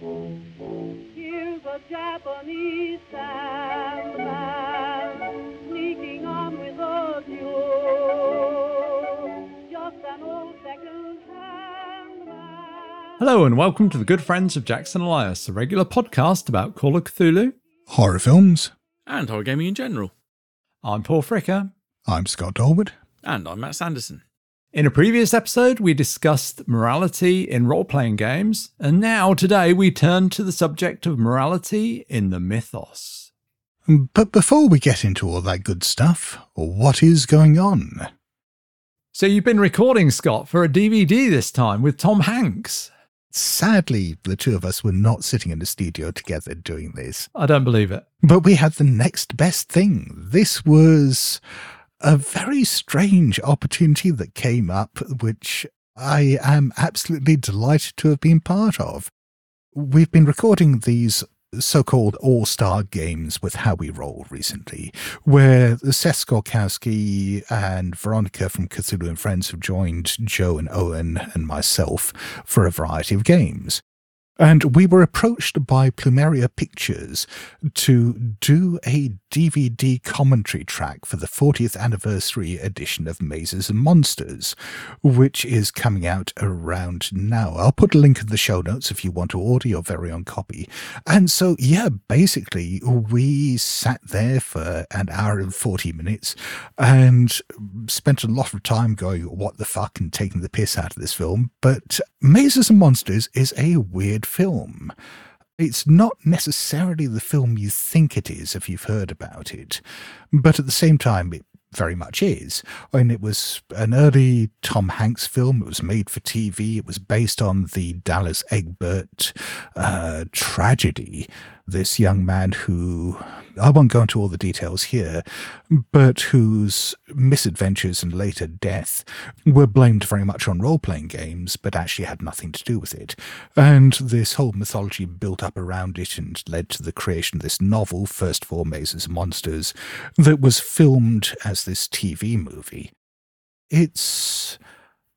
Here's a Japanese sandman sneaking on with a mule. Just an old second-hand. Hello and welcome to the good friends of Jackson Elias, a regular podcast about Call of Cthulhu. horror films. and horror gaming in general. I'm Paul Fricker. I'm Scott Dorward. And I'm Matt Sanderson. In a previous episode, we discussed morality in role playing games, and now today we turn to the subject of morality in the mythos. But before we get into all that good stuff, what is going on? So, you've been recording, Scott, for a DVD this time with Tom Hanks. Sadly, the two of us were not sitting in the studio together doing this, I don't believe it. but we had the next best thing. This was a very strange opportunity that came up, which I am absolutely delighted to have been part of. We've been recording these so-called all-star games with How We Roll recently, where Seth Skorkowski and Veronica from Cthulhu and Friends have joined Joe and Owen and myself for a variety of games. And we were approached by Plumeria Pictures to do a DVD commentary track for the 40th anniversary edition of Mazes and Monsters, which is coming out around now. I'll put a link in the show notes if you want to order your very own copy. And so, yeah, basically, we sat there for an hour and 40 minutes and spent a lot of time going, what the fuck, and taking the piss out of this film. But Mazes and Monsters is a weird film. It's not necessarily the film you think it is if you've heard about it, but at the same time, it very much is. I mean, it was an early Tom Hanks film. It was made for TV. It was based on the Dallas Egbert uh, tragedy. This young man who, I won't go into all the details here, but whose misadventures and later death were blamed very much on role playing games, but actually had nothing to do with it. And this whole mythology built up around it and led to the creation of this novel, First Four Mazes and Monsters, that was filmed as this TV movie. It's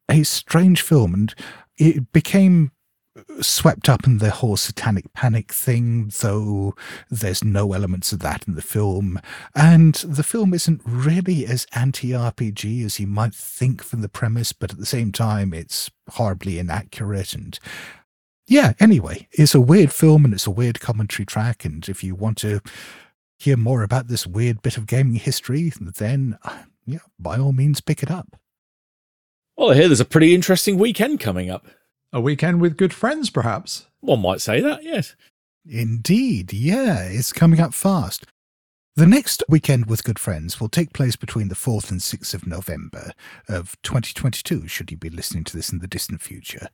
a strange film, and it became swept up in the whole satanic panic thing, though there's no elements of that in the film. And the film isn't really as anti RPG as you might think from the premise, but at the same time, it's horribly inaccurate. And yeah, anyway, it's a weird film and it's a weird commentary track. And if you want to hear more about this weird bit of gaming history, then yeah, by all means, pick it up. Well, I hear there's a pretty interesting weekend coming up. A weekend with good friends, perhaps. One might say that, yes. Indeed, yeah, it's coming up fast. The next weekend with good friends will take place between the 4th and 6th of November of 2022, should you be listening to this in the distant future.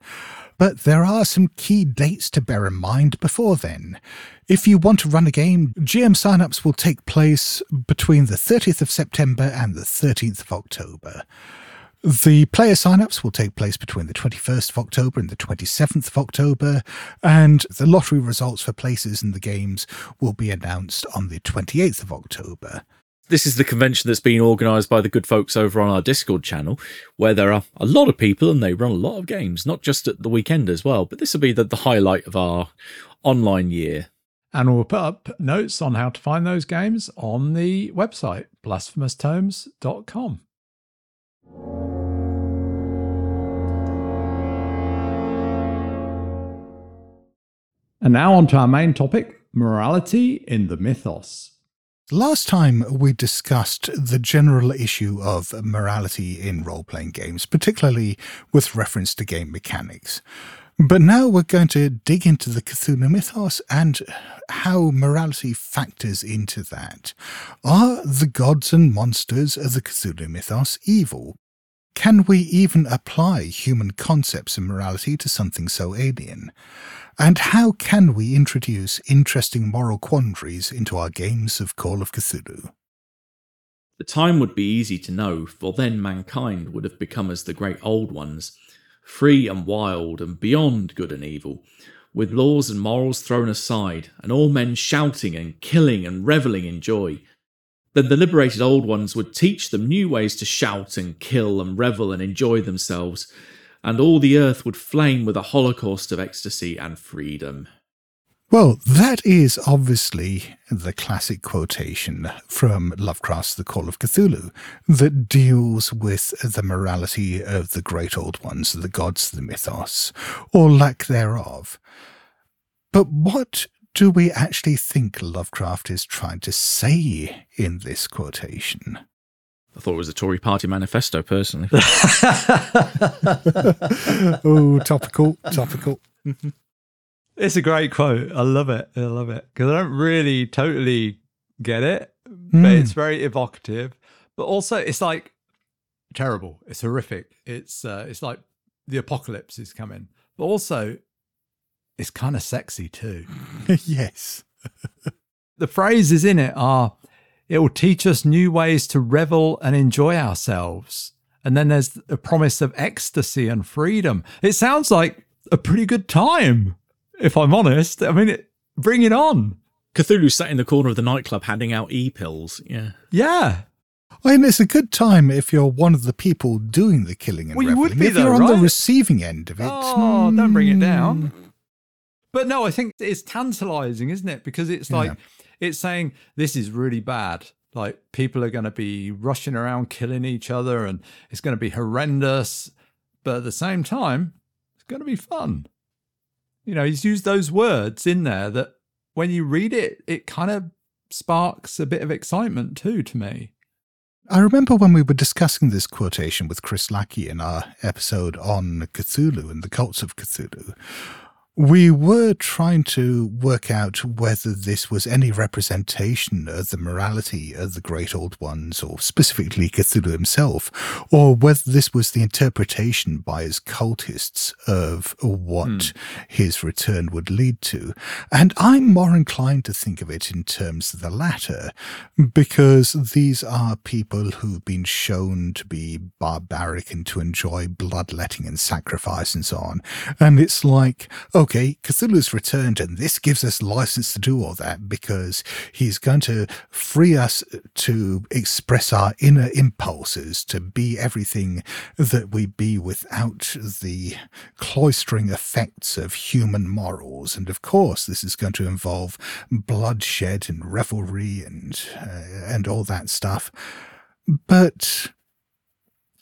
But there are some key dates to bear in mind before then. If you want to run a game, GM signups will take place between the 30th of September and the 13th of October. The player signups will take place between the 21st of October and the 27th of October, and the lottery results for places in the games will be announced on the 28th of October. This is the convention that's been organised by the good folks over on our Discord channel, where there are a lot of people and they run a lot of games, not just at the weekend as well. But this will be the, the highlight of our online year. And we'll put up notes on how to find those games on the website, blasphemoustomes.com. And now on to our main topic morality in the mythos. Last time we discussed the general issue of morality in role playing games, particularly with reference to game mechanics. But now we're going to dig into the Cthulhu mythos and how morality factors into that. Are the gods and monsters of the Cthulhu mythos evil? Can we even apply human concepts of morality to something so alien? And how can we introduce interesting moral quandaries into our games of Call of Cthulhu? The time would be easy to know, for then mankind would have become as the great old ones, free and wild and beyond good and evil, with laws and morals thrown aside, and all men shouting and killing and revelling in joy. Then the liberated old ones would teach them new ways to shout and kill and revel and enjoy themselves, and all the earth would flame with a holocaust of ecstasy and freedom. Well, that is obviously the classic quotation from Lovecraft's The Call of Cthulhu that deals with the morality of the great old ones, the gods, the mythos, or lack thereof. But what do we actually think Lovecraft is trying to say in this quotation? I thought it was a Tory party manifesto, personally. oh, topical, topical. It's a great quote. I love it. I love it because I don't really totally get it, but Mm. it's very evocative. But also, it's like terrible. It's horrific. It's uh, it's like the apocalypse is coming. But also, it's kind of sexy too. yes. The phrases in it are, "It will teach us new ways to revel and enjoy ourselves." And then there's a promise of ecstasy and freedom. It sounds like a pretty good time, if I'm honest. I mean, it, bring it on. Cthulhu sat in the corner of the nightclub handing out e pills. Yeah. Yeah. I mean, it's a good time if you're one of the people doing the killing and Well, you would reveling. be if though, you're on the receiving end of it. Oh, don't bring it hmm. down. But no, I think it's tantalizing, isn't it? Because it's like, it's saying this is really bad. Like people are going to be rushing around killing each other and it's going to be horrendous. But at the same time, it's going to be fun. You know, he's used those words in there that when you read it, it kind of sparks a bit of excitement too to me. I remember when we were discussing this quotation with Chris Lackey in our episode on Cthulhu and the cults of Cthulhu. We were trying to work out whether this was any representation of the morality of the great old ones, or specifically Cthulhu himself, or whether this was the interpretation by his cultists of what hmm. his return would lead to. And I'm more inclined to think of it in terms of the latter, because these are people who've been shown to be barbaric and to enjoy bloodletting and sacrifice and so on. And it's like, okay, Cthulhu's returned, and this gives us license to do all that because he's going to free us to express our inner impulses, to be everything that we be without the cloistering effects of human morals. And of course, this is going to involve bloodshed and revelry and uh, and all that stuff. But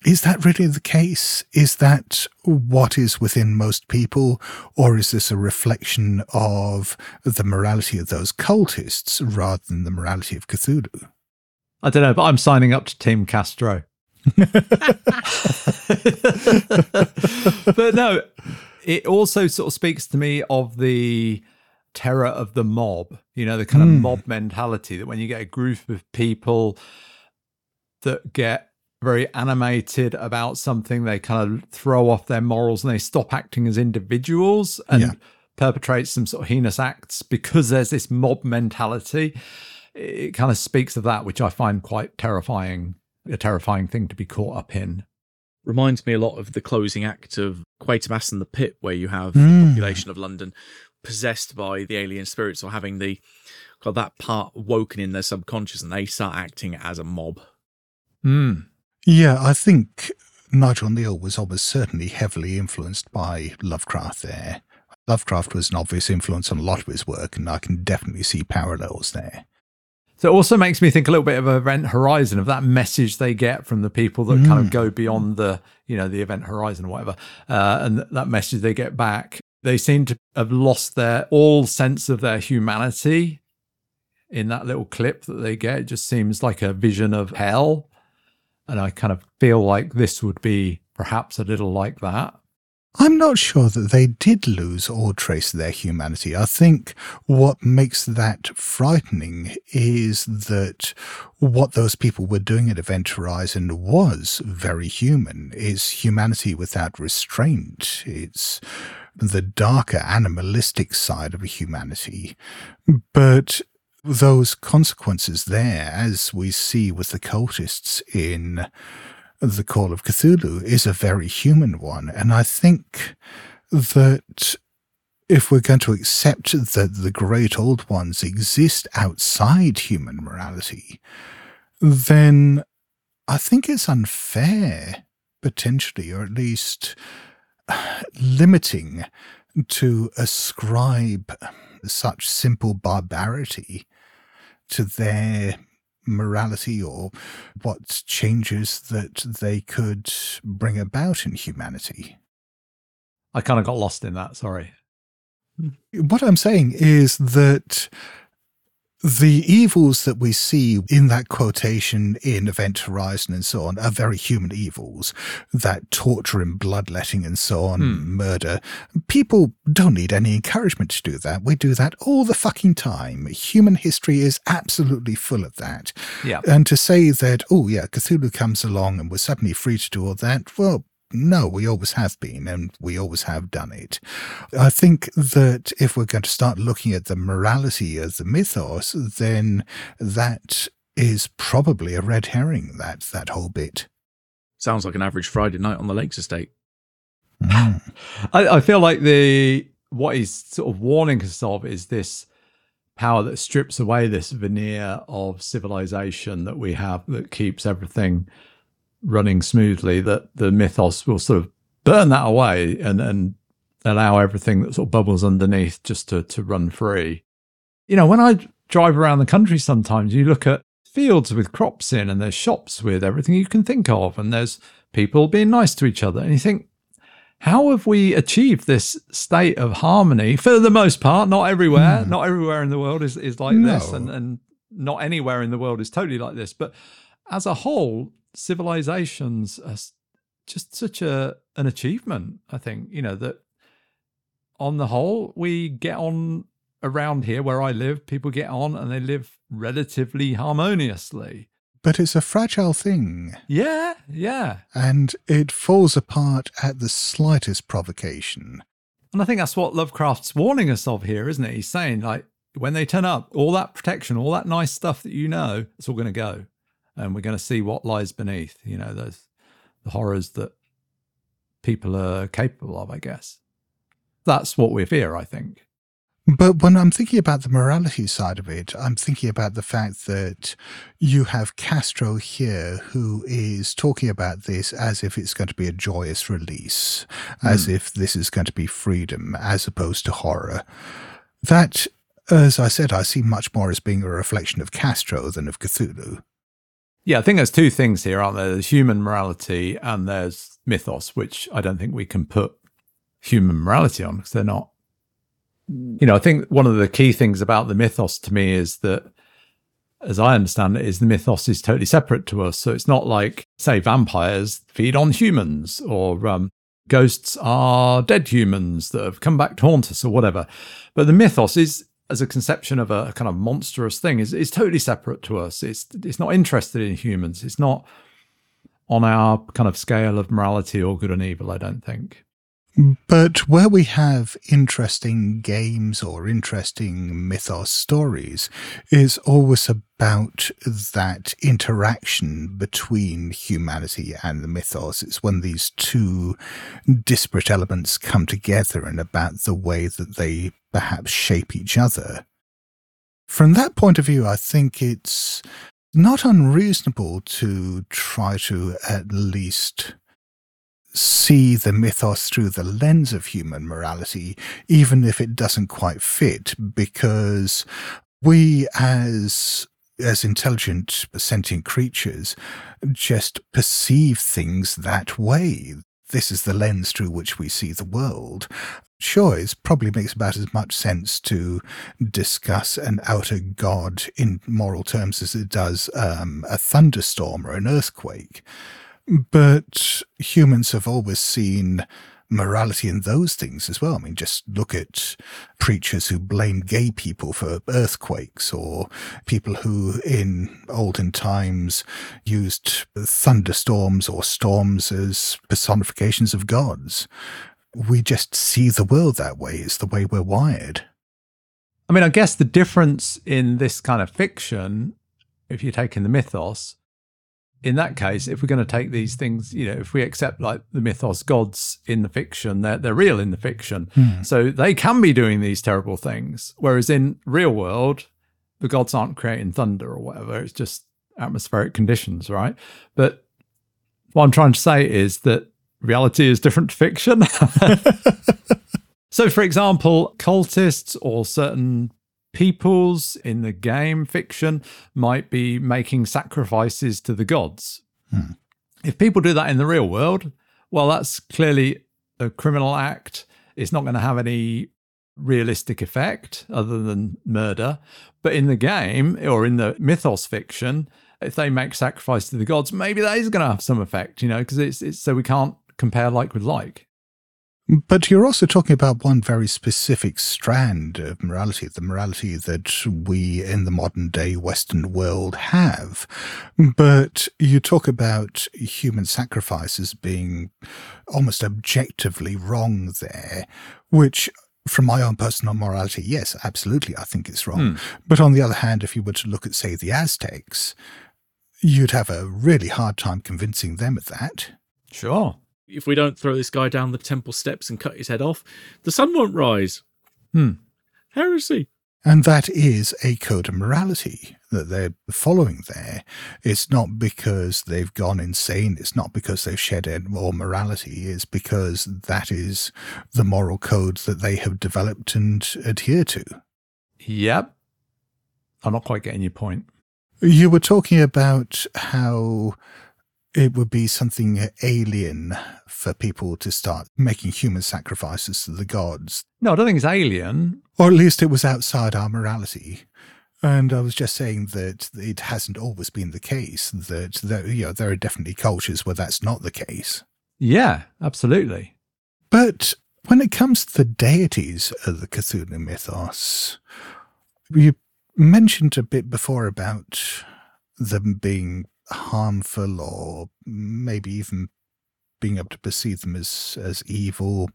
is that really the case? Is that what is within most people? Or is this a reflection of the morality of those cultists rather than the morality of Cthulhu? I don't know, but I'm signing up to Team Castro. but no, it also sort of speaks to me of the terror of the mob, you know, the kind of hmm. mob mentality that when you get a group of people that get very animated about something, they kind of throw off their morals and they stop acting as individuals and Yeah. perpetrate some sort of heinous acts because there's this mob mentality. It kind of speaks of that, which I find quite terrifying, a terrifying thing to be caught up in. Reminds me a lot of the closing act of Quatermass and the Pit, where you have Mm. the population of London possessed by the alien spirits or having the got that part woken in their subconscious and they start acting as a mob. Mm. Yeah, I think Nigel Kneale was almost certainly heavily influenced by Lovecraft there. Lovecraft was an obvious influence on a lot of his work, and I can definitely see parallels there. So it also makes me think a little bit of Event Horizon of that message they get from the people that kind of go beyond the, you know, the Event Horizon or whatever, uh, and th- that message they get back. They seem to have lost their all sense of their humanity in that little clip that they get. It just seems like a vision of hell, and I kind of feel like this would be perhaps a little like that. I'm not sure that they did lose all trace of their humanity. I think what makes that frightening is that what those people were doing at Event Horizon was very human. It's humanity without restraint. It's the darker animalistic side of humanity. But those consequences there, as we see with the cultists in the Call of Cthulhu is a very human one. And I think that if we're going to accept that the great old ones exist outside human morality, then I think it's unfair, potentially, or at least limiting to ascribe such simple barbarity to their morality or what changes that they could bring about in humanity. I kind of got lost in that. Sorry. What I'm saying is that the evils that we see in that quotation in Event Horizon and so on are very human evils. That torture and bloodletting and so on, Hmm. murder. People don't need any encouragement to do that. We do that all the fucking time. Human history is absolutely full of that. Yeah. And to say that, oh, yeah, Cthulhu comes along and we're suddenly free to do all that, well, no, we always have been and we always have done it. I think that if we're going to start looking at the morality of the mythos, then that is probably a red herring, that, that whole bit. Sounds like an average Friday night on the Lakes Estate. Mm. I, I feel like the what he's sort of warning us of is this power that strips away this veneer of civilization that we have that keeps everything running smoothly. That the mythos will sort of burn that away and and allow everything that sort of bubbles underneath just to to run free. You know, when I drive around the country, sometimes you look at fields with crops in, and there's shops with everything you can think of, and there's people being nice to each other, and you think how have we achieved this state of harmony for the most part not everywhere Hmm. not everywhere in the world is, is like No. this and, and not anywhere in the world is totally like this but as a whole civilizations are just such a an achievement i think you know that on the whole we get on around here where i live people get on and they live relatively harmoniously But it's a fragile thing, yeah yeah and it falls apart at the slightest provocation. And I think that's what Lovecraft's warning us of here, isn't it? He's saying, like, when they turn up, all that protection, all that nice stuff that you know, it's all going to go. And we're going to see what lies beneath, you know, those the horrors that people are capable of, I guess. That's what we fear, I think. But when I'm thinking about the morality side of it, I'm thinking about the fact that you have Castro here who is talking about this as if it's going to be a joyous release, as hmm. if this is going to be freedom as opposed to horror. That, as I said, I see much more as being a reflection of Castro than of Cthulhu. Yeah, I think there's two things here, aren't there? There's human morality and there's mythos, which I don't think we can put human morality on because they're not. You know, I think one of the key things about the mythos to me is that, as I understand it, is the mythos is totally separate to us. So it's not like, say, vampires feed on humans or um, ghosts are dead humans that have come back to haunt us or whatever. But the mythos is as a conception of a kind of monstrous thing is, is totally separate to us. It's it's not interested in humans. It's not on our kind of scale of morality or good and evil, I don't think. But where we have interesting games or interesting mythos stories is always about that interaction between humanity and the mythos. It's when these two disparate elements come together and about the way that they perhaps shape each other. From that point of view, I think it's not unreasonable to try to at least see the mythos through the lens of human morality, even if it doesn't quite fit, because we as as intelligent sentient creatures just perceive things that way. This is the lens through which we see the world. Sure, it probably makes about as much sense to discuss an outer god in moral terms as it does um, a thunderstorm or an earthquake. But humans have always seen morality in those things as well. I mean, just look at preachers who blame gay people for earthquakes or people who in olden times used thunderstorms or storms as personifications of gods. We just see the world that way. It's the way we're wired. I mean, I guess the difference in this kind of fiction, if you're taking the mythos, in that case, if we're going to take these things, you know, if we accept like the mythos gods in the fiction, they're, they're real in the fiction. Hmm. So they can be doing these terrible things. Whereas in real world, the gods aren't creating thunder or whatever. It's just atmospheric conditions, right? But what I'm trying to say is that reality is different to fiction. So, for example, cultists or certain peoples in the game fiction might be making sacrifices to the gods. Hmm. If people do that in the real world, well, that's clearly a criminal act. It's not going to have any realistic effect other than murder. But in the game or in the mythos fiction, if they make sacrifice to the gods, maybe that is going to have some effect, you know, because it's, it's so we can't compare like with like. But you're also talking about one very specific strand of morality, the morality that we in the modern day Western world have. But you talk about human sacrifices being almost objectively wrong there, which from my own personal morality, yes, absolutely, I think it's wrong. Hmm. But on the other hand, if you were to look at, say, the Aztecs, you'd have a really hard time convincing them of that. Sure. If we don't throw this guy down the temple steps and cut his head off, the sun won't rise. Hmm. Heresy. And that is a code of morality that they're following there. It's not because they've gone insane. It's not because they've shed any more morality. It's because that is the moral code that they have developed and adhere to. Yep. I'm not quite getting your point. You were talking about how it would be something alien for people to start making human sacrifices to the gods, No, I don't think it's alien. or at least it was outside our morality. And I was just saying that it hasn't always been the case. That there, you know, there are definitely cultures where that's not the case. Yeah, absolutely. But when it comes to the deities of the Cthulhu mythos, you mentioned a bit before about them being harmful or maybe even being able to perceive them as, as evil.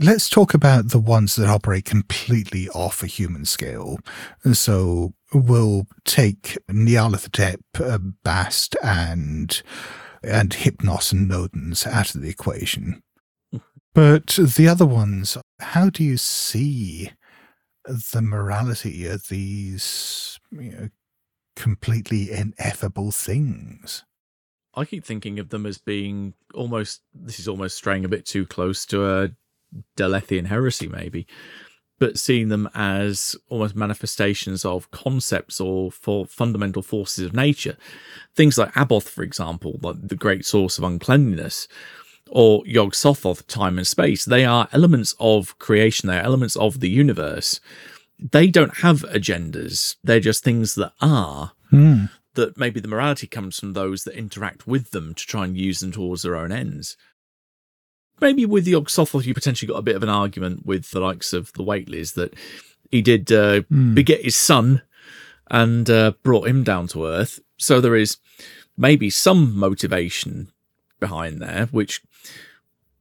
Let's talk about the ones that operate completely off a human scale. So we'll take Nyarlathotep, uh, Bast, and and Hypnos and Nodens out of the equation. But the other ones, how do you see the morality of these you know, completely ineffable things? I keep thinking of them as being almost. This is almost straying a bit too close to a Derlethian heresy, maybe, but seeing them as almost manifestations of concepts or for fundamental forces of nature. Things like Abhoth, for example, like the great source of uncleanliness, or Yog Sothoth, time and space. They are elements of creation. They are elements of the universe. They don't have agendas. They're just things that are Hmm. that maybe the morality comes from those that interact with them to try and use them towards their own ends. Maybe with the Yog Sothoth, you potentially got a bit of an argument with the likes of the Whateleys that he did uh, Hmm. beget his son and uh, brought him down to earth. So there is maybe some motivation behind there, which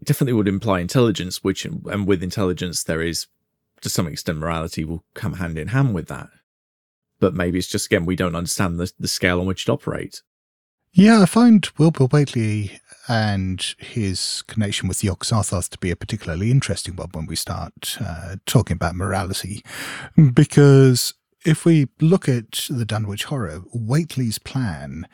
definitely would imply intelligence, which, and with intelligence, there is to some extent morality will come hand in hand with that but maybe it's just again we don't understand the, the scale on which it operates. Yeah, I find Wilbur Whateley and his connection with the Sothoth to be a particularly interesting one when we start uh, talking about morality. Because if we look at the Dunwich Horror, Whateley's plan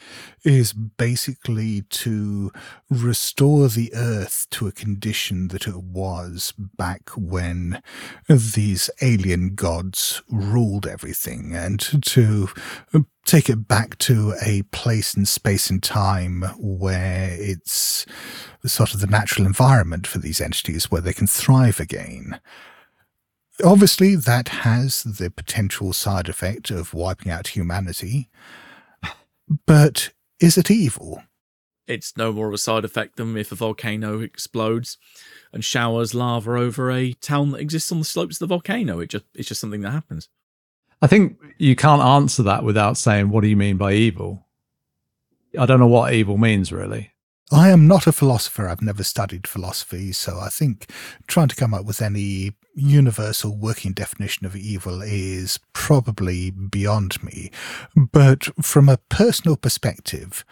is basically to restore the earth to a condition that it was back when these alien gods ruled everything and to take it back to a place in space and time where it's sort of the natural environment for these entities where they can thrive again. Obviously, that has the potential side effect of wiping out humanity, but is it evil? It's no more of a side effect than if a volcano explodes and showers lava over a town that exists on the slopes of the volcano. It just it's just something that happens. I think you can't answer that without saying, what do you mean by evil? I don't know what evil means, really. I am not a philosopher. I've never studied philosophy, so I think trying to come up with any universal working definition of evil is probably beyond me. But from a personal perspective,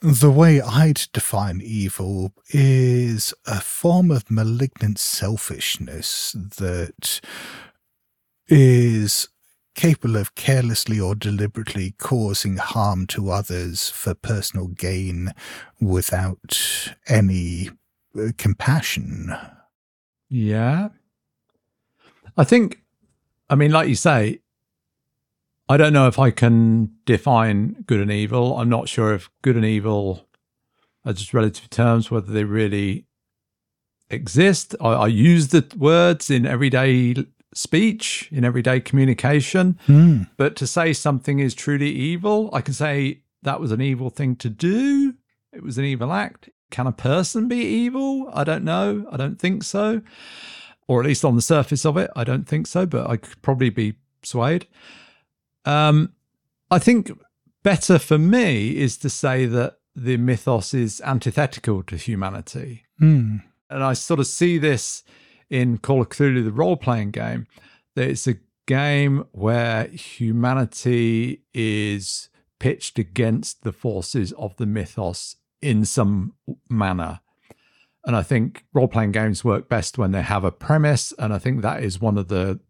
the way I'd define evil is a form of malignant selfishness that is capable of carelessly or deliberately causing harm to others for personal gain without any uh, compassion. Yeah. I think, I mean, like you say, I don't know if I can define good and evil. I'm not sure if good and evil are just relative terms, whether they really exist. I, I use the words in everyday speech, in everyday communication. Hmm. But to say something is truly evil, I can say that was an evil thing to do. It was an evil act. Can a person be evil? I don't know. I don't think so. Or at least on the surface of it, I don't think so, but I could probably be swayed. Um, I think better for me is to say that the mythos is antithetical to humanity. Hmm. And I sort of see this in Call of Cthulhu, the role playing game, that it's a game where humanity is pitched against the forces of the mythos in some manner. And I think role playing games work best when they have a premise. And I think that is one of the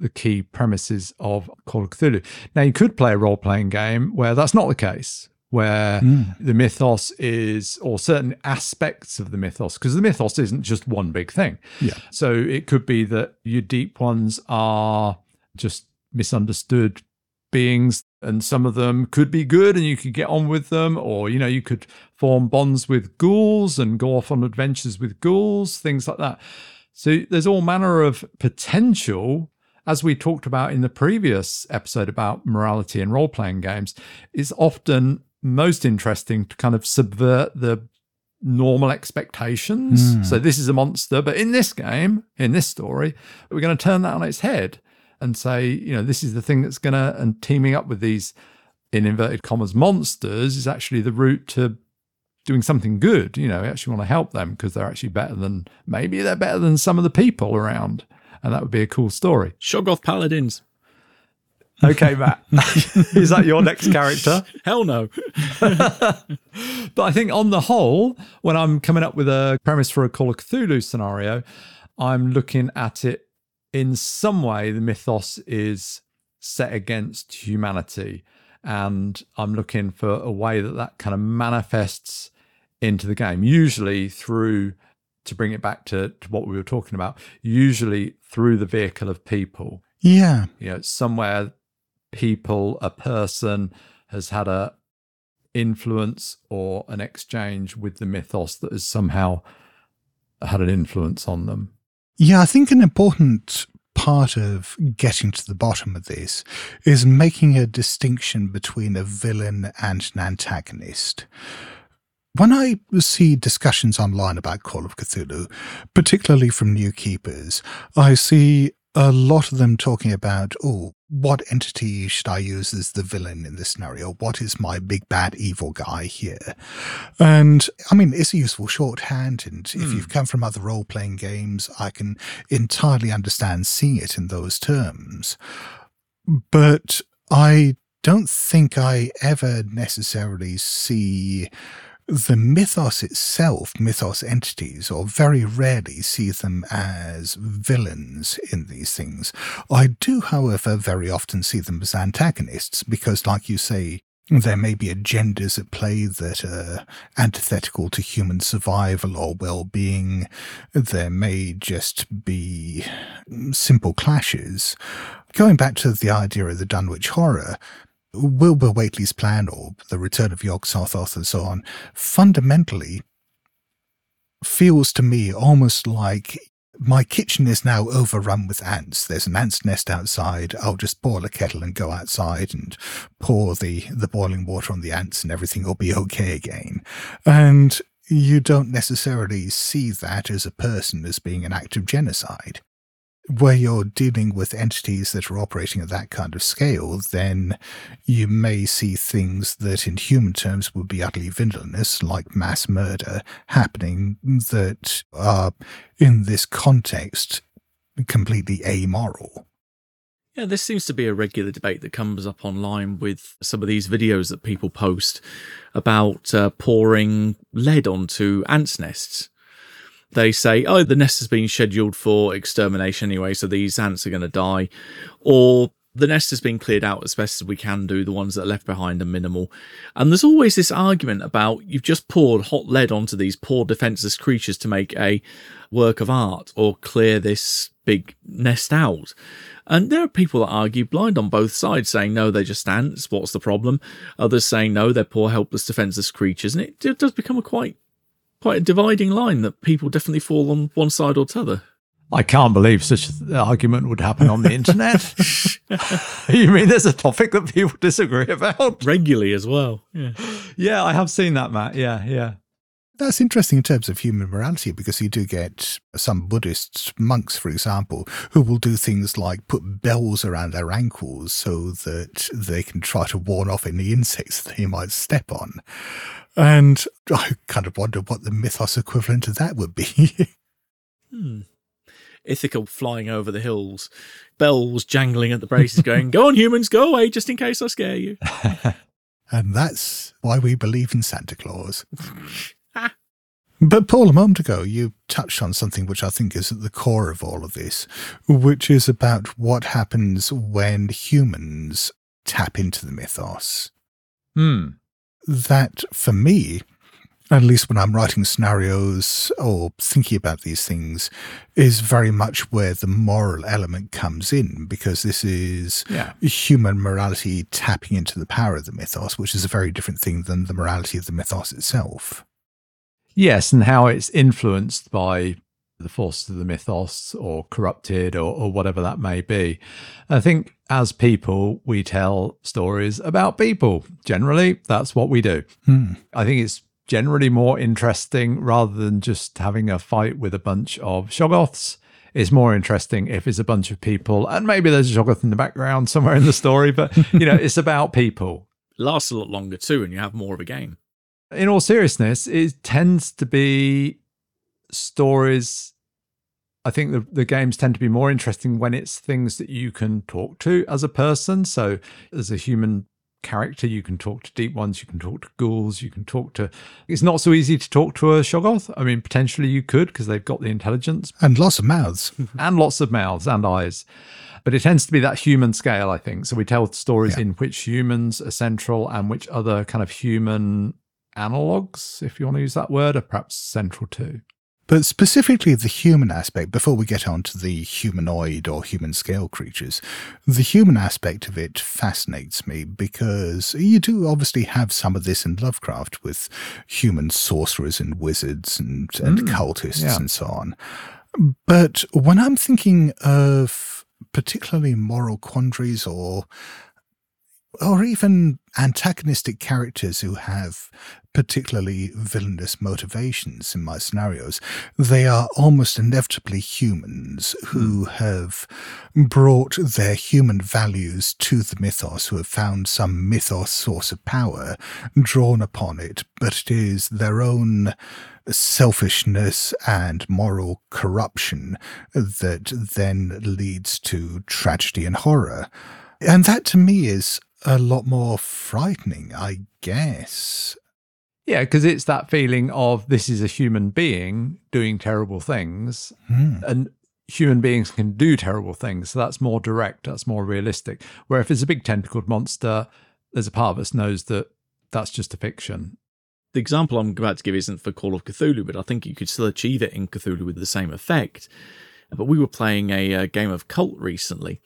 the key premises of Call of Cthulhu. Now, you could play a role playing game where that's not the case, where mm. the mythos is, or certain aspects of the mythos, because the mythos isn't just one big thing. Yeah. So it could be that your deep ones are just misunderstood beings and some of them could be good and you could get on with them or you know you could form bonds with ghouls and go off on adventures with ghouls things like that so there's all manner of potential as we talked about in the previous episode about morality in role-playing games is often most interesting to kind of subvert the normal expectations hmm. so this is a monster but in this game in this story we're going to turn that on its head and say, you know, this is the thing that's going to, and teaming up with these, in inverted commas, monsters is actually the route to doing something good. You know, we actually want to help them because they're actually better than, maybe they're better than some of the people around. And that would be a cool story. Shoggoth Paladins. Okay, Matt. is that your next character? Hell no. But I think on the whole, when I'm coming up with a premise for a Call of Cthulhu scenario, I'm looking at it in some way, the mythos is set against humanity. And I'm looking for a way that that kind of manifests into the game, usually through, to bring it back to, to what we were talking about, usually through the vehicle of people. Yeah. You know, somewhere people, a person has had a influence or an exchange with the mythos that has somehow had an influence on them. Yeah, I think an important part of getting to the bottom of this is making a distinction between a villain and an antagonist. When I see discussions online about Call of Cthulhu, particularly from new keepers, I see a lot of them talking about, oh, what entity should I use as the villain in this scenario? What is my big bad evil guy here? And I mean, it's a useful shorthand. And if you've hmm. come from other role playing games, I can entirely understand seeing it in those terms. But I don't think I ever necessarily see the mythos itself, mythos entities, or very rarely see them as villains in these things. I do, however, very often see them as antagonists because, like you say, there may be agendas at play that are antithetical to human survival or well being. There may just be simple clashes. Going back to the idea of the Dunwich Horror, Wilbur Whateley's plan, or the return of Yog Sothoth and so on, fundamentally feels to me almost like my kitchen is now overrun with ants. There's an ant's nest outside. I'll just boil a kettle and go outside and pour the, the boiling water on the ants and everything will be okay again. And you don't necessarily see that as a person as being an act of genocide where you're dealing with entities that are operating at that kind of scale, then you may see things that in human terms would be utterly villainous, like mass murder, happening that are in this context completely amoral. Yeah, this seems to be a regular debate that comes up online with some of these videos that people post about uh, pouring lead onto ants' nests they say, oh, the nest has been scheduled for extermination anyway, so these ants are going to die. Or The nest has been cleared out as best as we can do. The ones that are left behind are minimal. And there's always this argument about you've just poured hot lead onto these poor defenseless creatures to make a work of art or clear this big nest out. And there are people that argue blind on both sides, saying no, they're just ants. What's the problem? Others saying no, they're poor, helpless, defenseless creatures. And it, it does become a quite, quite a dividing line that people definitely fall on one side or t'other. I can't believe such an argument would happen on the internet. you mean there's a topic that people disagree about? Regularly as well. Yeah. Yeah, I have seen that, Matt. Yeah, yeah. That's interesting in terms of human morality because you do get some Buddhist monks, for example, who will do things like put bells around their ankles so that they can try to warn off any insects that they might step on. And I kind of wonder what the mythos equivalent of that would be. Hmm. Ithaqua flying over the hills, bells jangling at the braces, going, Go on, humans, go away, just in case I scare you. and that's why we believe in Santa Claus. But Paul, a moment ago, you touched on something which I think is at the core of all of this, which is about what happens when humans tap into the mythos. Hmm. That, for me, at least when I'm writing scenarios or thinking about these things, is very much where the moral element comes in, because this is Yeah. human morality tapping into the power of the mythos, which is a very different thing than the morality of the mythos itself. Yes, and how it's influenced by the force of the mythos or corrupted or, or whatever that may be. I think as people, we tell stories about people. Generally, that's what we do. Hmm. I think it's generally more interesting rather than just having a fight with a bunch of Shoggoths. It's more interesting if it's a bunch of people, and maybe there's a Shoggoth in the background somewhere in the story, but you know, it's about people. Lasts a lot longer too, and you have more of a game. in all seriousness, it tends to be stories. I think the, the games tend to be more interesting when it's things that you can talk to as a person. So, as a human character, you can talk to deep ones, you can talk to ghouls, you can talk to. It's not so easy to talk to a Shoggoth. I mean, potentially you could because they've got the intelligence And lots of mouths. and lots of mouths and eyes. But it tends to be that human scale, I think. So we tell stories Yeah. in which humans are central and which other kind of human analogues, if you want to use that word, are perhaps central too. But specifically the human aspect, before we get on to the humanoid or human scale creatures, the human aspect of it fascinates me because you do obviously have some of this in Lovecraft with human sorcerers and wizards and, and Mm, cultists yeah. and so on. But when I'm thinking of particularly moral quandaries or or even antagonistic characters who have particularly villainous motivations in my scenarios, they are almost inevitably humans who hmm. have brought their human values to the mythos, who have found some mythos source of power, drawn upon it, but it is their own selfishness and moral corruption that then leads to tragedy and horror. And that to me is a lot more frightening, I guess. Yeah, because it's that feeling of this is a human being doing terrible things, Hmm. and human beings can do terrible things. So that's more direct, that's more realistic. Where if it's a big tentacled monster, there's a part of us knows that that's just a fiction. The example I'm about to give isn't for Call of Cthulhu, but I think you could still achieve it in Cthulhu with the same effect. But we were playing a, uh game of Kult recently,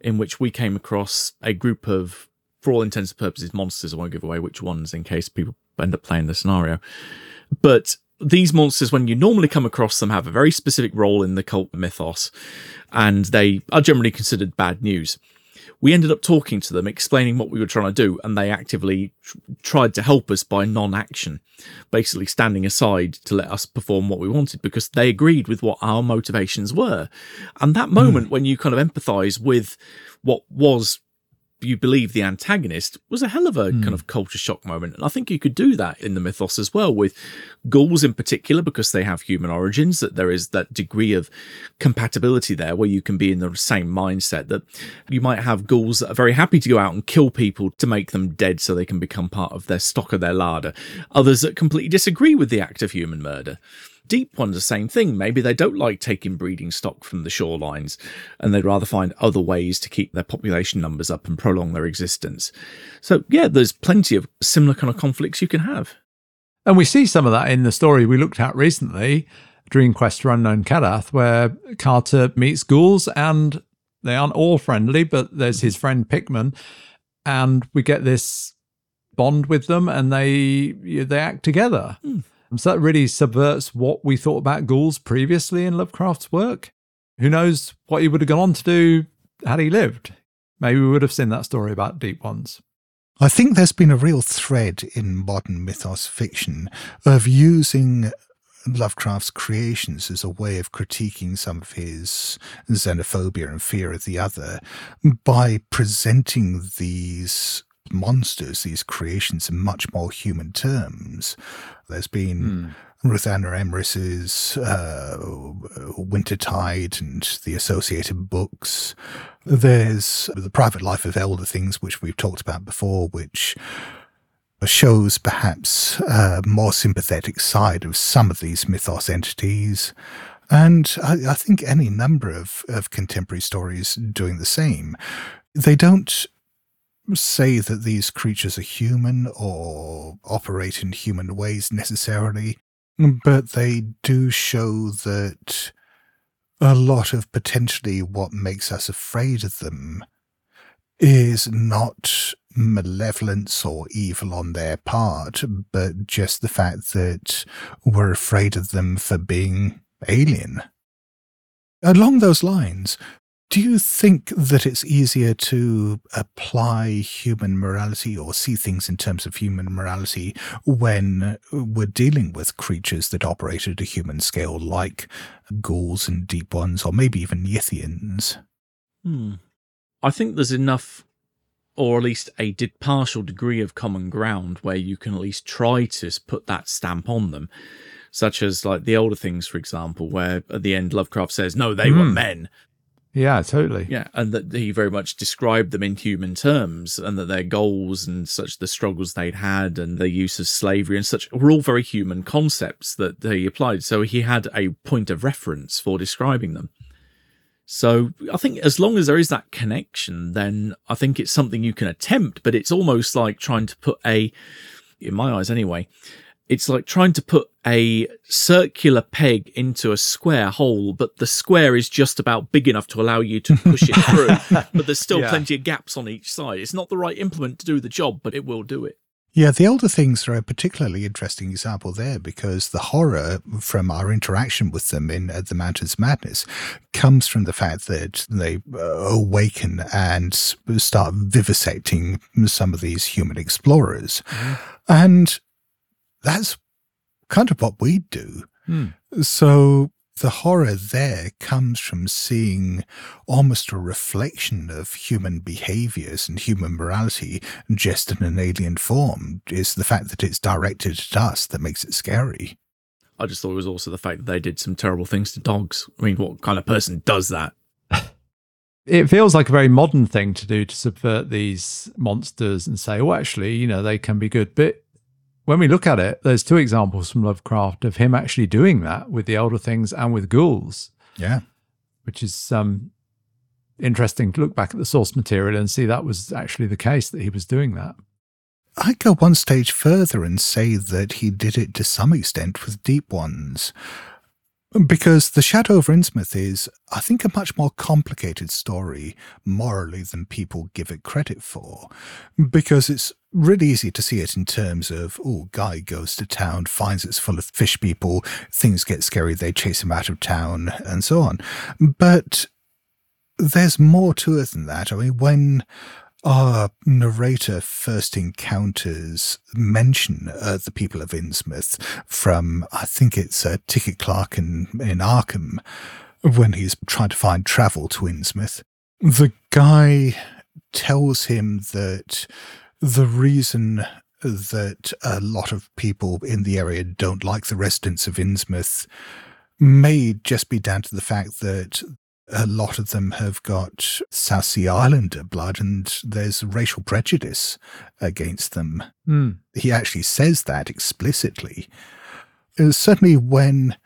in which we came across a group of, for all intents and purposes, monsters. I won't give away which ones in case people end up playing the scenario. But these monsters, when you normally come across them, have a very specific role in the Kult mythos, and they are generally considered bad news. We ended up talking to them, explaining what we were trying to do, and they actively tr- tried to help us by non action, basically standing aside to let us perform what we wanted because they agreed with what our motivations were. And that hmm. moment when you kind of empathize with what was you believe the antagonist was a hell of a hmm. kind of culture shock moment. And I think you could do that in the mythos as well with ghouls in particular, because they have human origins, that there is that degree of compatibility there where you can be in the same mindset that you might have ghouls that are very happy to go out and kill people to make them dead so they can become part of their stock of their larder. Others that completely disagree with the act of human murder. Deep ones, the same thing. Maybe they don't like taking breeding stock from the shorelines and they'd rather find other ways to keep their population numbers up and prolong their existence. So, yeah, there's plenty of similar kind of conflicts you can have. And we see some of that in the story we looked at recently, Dream Quest for Unknown Kadath, where Carter meets ghouls and they aren't all friendly, but there's his friend Pickman, and we get this bond with them and they they act together. Hmm. So that really subverts what we thought about ghouls previously in Lovecraft's work. Who knows what he would have gone on to do had he lived? Maybe we would have seen that story about deep ones. I think there's been a real thread in modern mythos fiction of using Lovecraft's creations as a way of critiquing some of his xenophobia and fear of the other by presenting these monsters, these creations, in much more human terms. There's been Ruthanna Emrys's uh, Winter Tide and the associated books. There's The Private Life of Elder Things, which we've talked about before, which shows perhaps a more sympathetic side of some of these mythos entities. And I, I think any number of, of contemporary stories doing the same. They don't say that these creatures are human or operate in human ways necessarily, but they do show that a lot of potentially what makes us afraid of them is not malevolence or evil on their part, but just the fact that we're afraid of them for being alien. Along those lines, do you think that it's easier to apply human morality or see things in terms of human morality when we're dealing with creatures that operate at a human scale, like ghouls and deep ones, or maybe even Yithians? Hmm. I think there's enough, or at least a partial degree of common ground where you can at least try to put that stamp on them, such as like the older things, for example, where at the end Lovecraft says, "No, they were Hmm. men." Yeah, totally. Yeah, and that he very much described them in human terms, and that their goals and such, the struggles they'd had, and the use of slavery and such were all very human concepts that he applied. So he had a point of reference for describing them. So I think as long as there is that connection, then I think it's something you can attempt, but it's almost like trying to put a, in my eyes anyway, it's like trying to put a circular peg into a square hole, but the square is just about big enough to allow you to push it through. but there's still Yeah. plenty of gaps on each side. It's not the right implement to do the job, but it will do it. Yeah, the older things are a particularly interesting example there because the horror from our interaction with them in uh, The Mountains Madness comes from the fact that they uh, awaken and start vivisecting some of these human explorers. And that's kind of what we do. Hmm. So the horror there comes from seeing almost a reflection of human behaviors and human morality just in an alien form. It's the fact that it's directed at us that makes it scary. I just thought it was also the fact that they did some terrible things to dogs. I mean, what kind of person does that? It feels like a very modern thing to do to subvert these monsters and say, well, actually, you know, they can be good. But when we look at it, there's two examples from Lovecraft of him actually doing that with the elder things and with ghouls, Yeah. which is um, interesting to look back at the source material and see that was actually the case that he was doing that. I go one stage further and say that he did it to some extent with Deep Ones. Because The Shadow of Innsmouth is, I think, a much more complicated story morally than people give it credit for. Because it's really easy to see it in terms of, oh, guy goes to town, finds it's full of fish people, things get scary, they chase him out of town, and so on. But there's more to it than that. I mean, when our narrator first encounters mention of the people of Innsmouth from, I think it's uh, Ticket Clark in, in Arkham, when he's trying to find travel to Innsmouth. The guy tells him that the reason that a lot of people in the area don't like the residents of Innsmouth may just be down to the fact that a lot of them have got South Sea Islander blood and there's racial prejudice against them. Hmm. He actually says that explicitly. Uh, certainly, when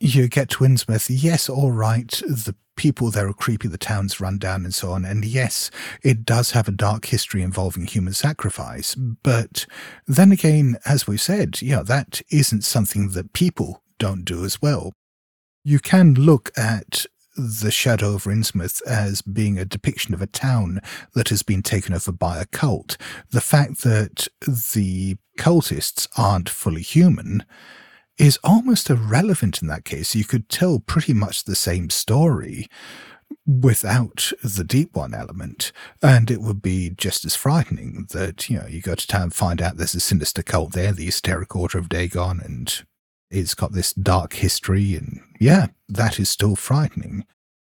you get to Innsmouth, yes, all right, the people there are creepy, the town's run down and so on. And yes, it does have a dark history involving human sacrifice. But then again, as we said, yeah, that isn't something that people don't do as well. You can look at the shadow over Innsmouth as being a depiction of a town that has been taken over by a cult. The fact that the cultists aren't fully human is almost irrelevant in that case. You could tell pretty much the same story without the deep one element, and it would be just as frightening that, you know, you go to town and find out there's a sinister cult there, the Esoteric Order of Dagon, and it's got this dark history, and yeah, that is still frightening.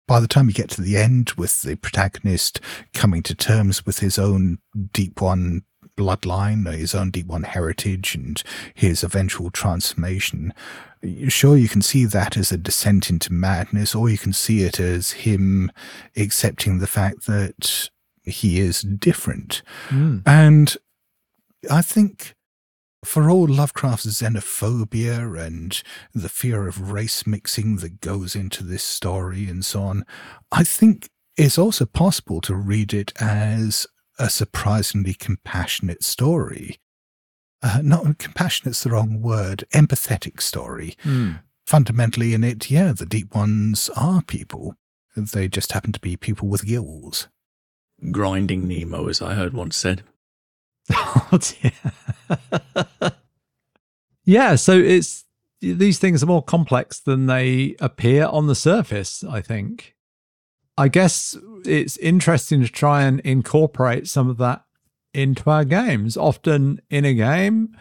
By the time you get to the end with the protagonist coming to terms with his own deep one bloodline, his own deep one heritage, and his eventual transformation, sure, you can see that as a descent into madness, or you can see it as him accepting the fact that he is different. Mm. And I think for all Lovecraft's xenophobia and the fear of race mixing that goes into this story and so on, I think it's also possible to read it as a surprisingly compassionate story. Uh, not compassionate's the wrong word, empathetic story. Mm. Fundamentally, in it, yeah, the deep ones are people. They just happen to be people with gills. Grinding Nemo, as I heard once said. Oh, dear. yeah, so it's these things are more complex than they appear on the surface, I think. I guess it's interesting to try and incorporate some of that into our games. Often in a game,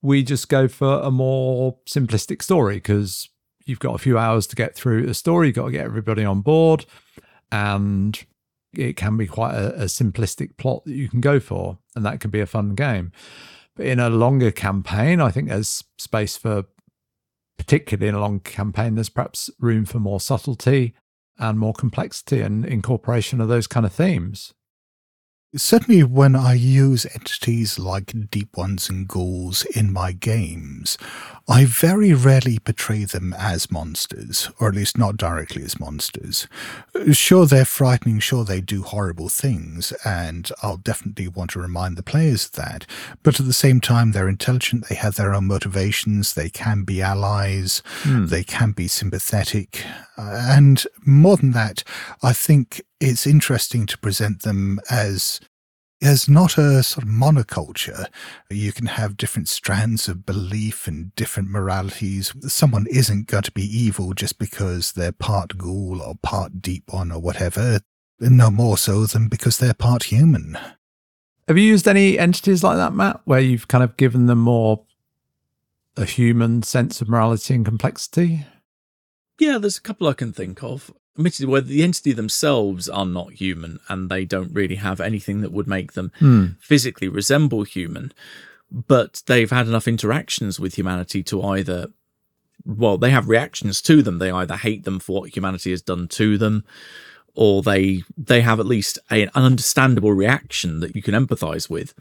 we just go for a more simplistic story because you've got a few hours to get through a story, you've got to get everybody on board, and it can be quite a, a simplistic plot that you can go for, and that can be a fun game. But in a longer campaign, I think there's space for, particularly in a long campaign, there's perhaps room for more subtlety and more complexity and incorporation of those kind of themes. Certainly, when I use entities like deep ones and ghouls in my games, I very rarely portray them as monsters, or at least not directly as monsters. Sure, they're frightening, sure, they do horrible things, and I'll definitely want to remind the players of that, but at the same time, they're intelligent, they have their own motivations, they can be allies, Hmm. they can be sympathetic, and more than that, I think it's interesting to present them as as not a sort of monoculture. You can have different strands of belief and different moralities. Someone isn't going to be evil just because they're part ghoul or part deep one or whatever. No more so than because they're part human. Have you used any entities like that, Matt, where you've kind of given them more a human sense of morality and complexity? Yeah, there's a couple I can think of. Admittedly, where the entity themselves are not human and they don't really have anything that would make them Hmm. physically resemble human, but they've had enough interactions with humanity to either, well, they have reactions to them. They either hate them for what humanity has done to them, or they they have at least a, an understandable reaction that you can empathize with.